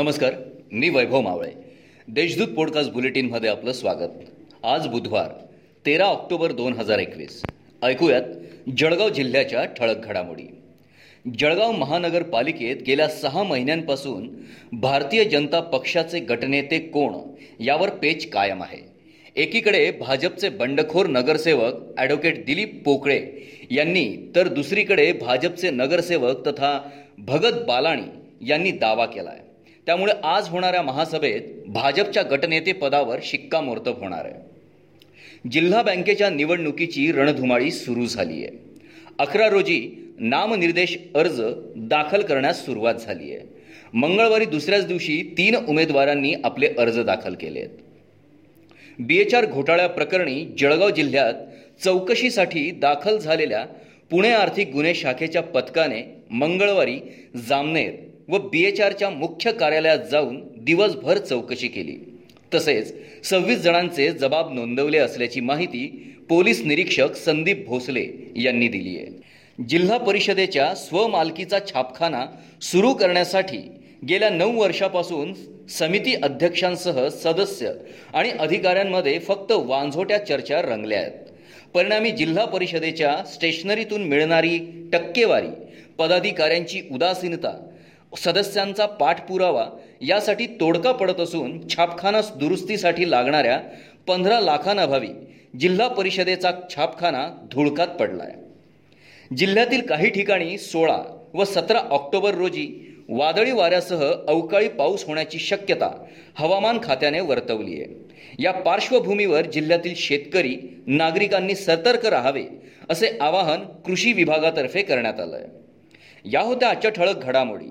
नमस्कार मी वैभव मावळे. देशदूत पॉडकास्ट बुलेटिनमध्ये आपलं स्वागत. आज बुधवार तेरा ऑक्टोबर दोन हजार एकवीस. ऐकूयात जळगाव जिल्ह्याच्या ठळक घडामोडी. जळगाव महानगरपालिकेत गेल्या सहा महिन्यांपासून भारतीय जनता पक्षाचे गटनेते कोण यावर पेच कायम आहे. एकीकडे भाजपचे बंडखोर नगरसेवक ॲडव्होकेट दिलीप पोकळे यांनी तर दुसरीकडे भाजपचे नगरसेवक तथा भगत बालाणी यांनी दावा केला आहे त्यामुळे आज होणाऱ्या महासभेत भाजपच्या गटनेते पदावर शिक्कामोर्तब होणार आहे. जिल्हा बँकेच्या निवडणुकीची रणधुमाळी सुरू झाली आहे अकरा रोजी नामनिर्देश अर्ज दाखल करण्यास सुरुवात झाली आहे मंगळवारी दुसऱ्याच दिवशी तीन उमेदवारांनी आपले अर्ज दाखल केले आहेत बी एच आर जळगाव जिल्ह्यात चौकशीसाठी दाखल झालेल्या पुणे आर्थिक गुन्हे शाखेच्या पथकाने मंगळवारी जामनेर व बी एच आरच्या मुख्य कार्यालयात जाऊन दिवसभर चौकशी केली. तसेच सव्वीस जणांचे जबाब नोंदवले असल्याची माहिती पोलीस निरीक्षक संदीप भोसले यांनी दिली आहे. जिल्हा परिषदेच्या स्वमालकीचा छापखाना सुरू करण्यासाठी गेल्या नऊ वर्षापासून समिती अध्यक्षांसह सदस्य आणि अधिकाऱ्यांमध्ये फक्त वांझोट्या चर्चा रंगल्या आहेत. परिणामी जिल्हा परिषदेच्या स्टेशनरीतून मिळणारी टक्केवारी पदाधिकाऱ्यांची उदासीनता सदस्यांचा पाठपुरावा यासाठी तोडका पडत असून छापखाना दुरुस्तीसाठी लागणाऱ्या पंधरा लाखांअभावी जिल्हा परिषदेचा छापखाना धुळकात पडला आहे जिल्ह्यातील काही ठिकाणी सोळा व सतरा ऑक्टोबर रोजी वादळी वाऱ्यासह अवकाळी पाऊस होण्याची शक्यता हवामान खात्याने वर्तवली आहे. या पार्श्वभूमीवर जिल्ह्यातील शेतकरी नागरिकांनी सतर्क राहावे असे आवाहन कृषी विभागातर्फे करण्यात आलं आहे या होत्या आजच्या ठळक घडामोडी.